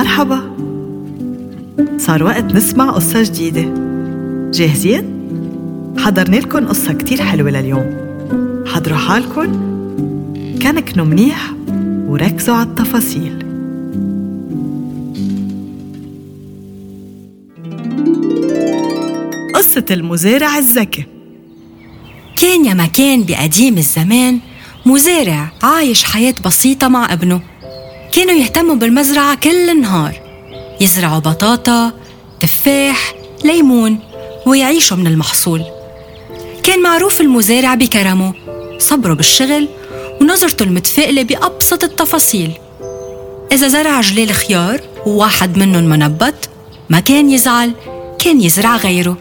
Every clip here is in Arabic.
مرحبا صار وقت نسمع قصة جديدة. جاهزين؟ حضرنا لكم قصة كتير حلوة لليوم. حضروا حالكم. كنكنوا منيح وركزوا على التفاصيل. قصة المزارع الذكي. كان يا مكان بقديم الزمان مزارع عايش حياة بسيطة مع ابنه. كانوا يهتموا بالمزرعة كل النهار يزرعوا بطاطا تفاح ليمون ويعيشوا من المحصول. كان معروف المزارع بكرمه صبره بالشغل ونظرته المتفائلة بأبسط التفاصيل. إذا زرع جلال خيار وواحد منهم منبت ما كان يزعل كان يزرع غيره.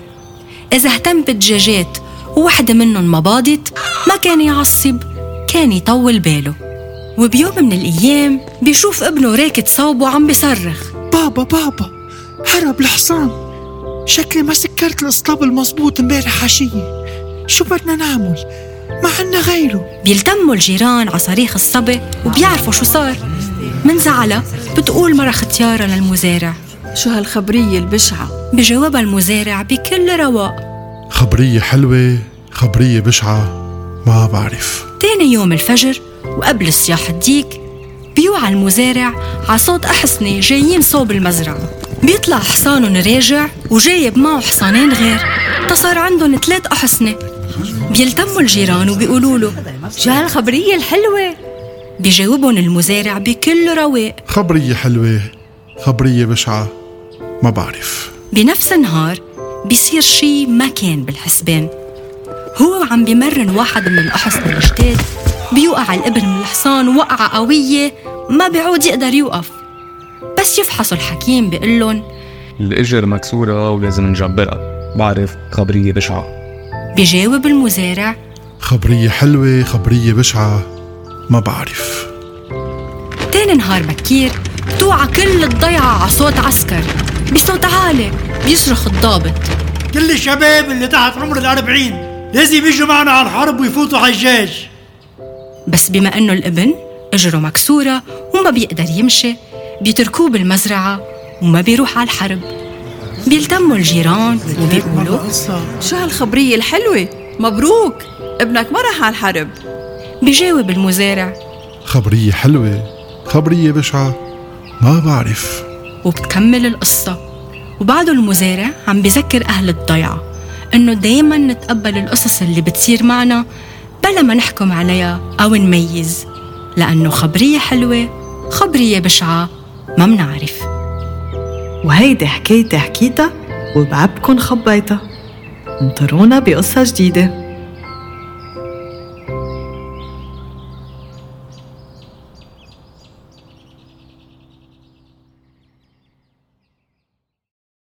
إذا اهتم بالدجاجات ووحدة منهم ما باضت ما كان يعصب كان يطول باله. وبيوم من الأيام بيشوف ابنه راكد صوبه عم بيصرخ. بابا بابا هرب الحصان. شكلي ما سكرت الاسطاب المزبوط امبارح عشية شو بدنا نعمل؟ ما عنا غيره. بيلتموا الجيران على صريخ الصبي وبيعرفوا شو صار. من زعلها بتقول مرة ختيارة للمزارع. شو هالخبرية البشعة؟ بجاوبها المزارع بكل رواق. خبرية حلوة خبرية بشعة ما بعرف. تاني يوم الفجر وقبل صياح الديك بيوعى المزارع على صوت أحصنة جايين صوب المزرعة. بيطلع حصانهم راجع وجايب معه حصانين غير. تصار عندهم ثلاث أحصنة بيلتموا الجيران وبيقولوا له شو هالخبرية الحلوة؟ بيجاوبهم المزارع بكل رواق. خبرية حلوة خبرية بشعة ما بعرف. بنفس النهار بيصير شي ما كان بالحسبان. هو وعم بيمرن واحد من الأحصنة الجداد بيوقع الابن من الحصان وقعة قوية ما بيعود يقدر يوقف. بس يفحصوا الحكيم بيقول لهم الإجر مكسورة ولازم نجبرها. بعرف خبرية بشعة. بيجاوب المزارع خبرية حلوة خبرية بشعة ما بعرف. تاني نهار بكير توعى كل الضيعة على صوت عسكر. بصوت عالي بيصرخ الضابط. كل الشباب اللي تحت عمر الأربعين لازم يجوا معنا على الحرب ويفوتوا على الجيش. بس بما إنه الابن إجره مكسورة وما بيقدر يمشي بيتركوه بالمزرعة وما بيروح على الحرب. بيلتموا الجيران وبيقولوا شو هالخبرية الحلوة؟ مبروك! ابنك ما راح على الحرب. بيجاوب المزارع خبرية حلوة خبرية بشعة ما بعرف. وبتكمل القصة. وبعده المزارع عم بذكر أهل الضيعة إنه دايما نتقبل القصص اللي بتصير معنا بلا ما نحكم عليها أو نميز. لأنه خبرية حلوة خبرية بشعة ما منعرف وهيدي حكايتي حكيتها وبعبكن خبيتها. انطرونا بقصة جديدة.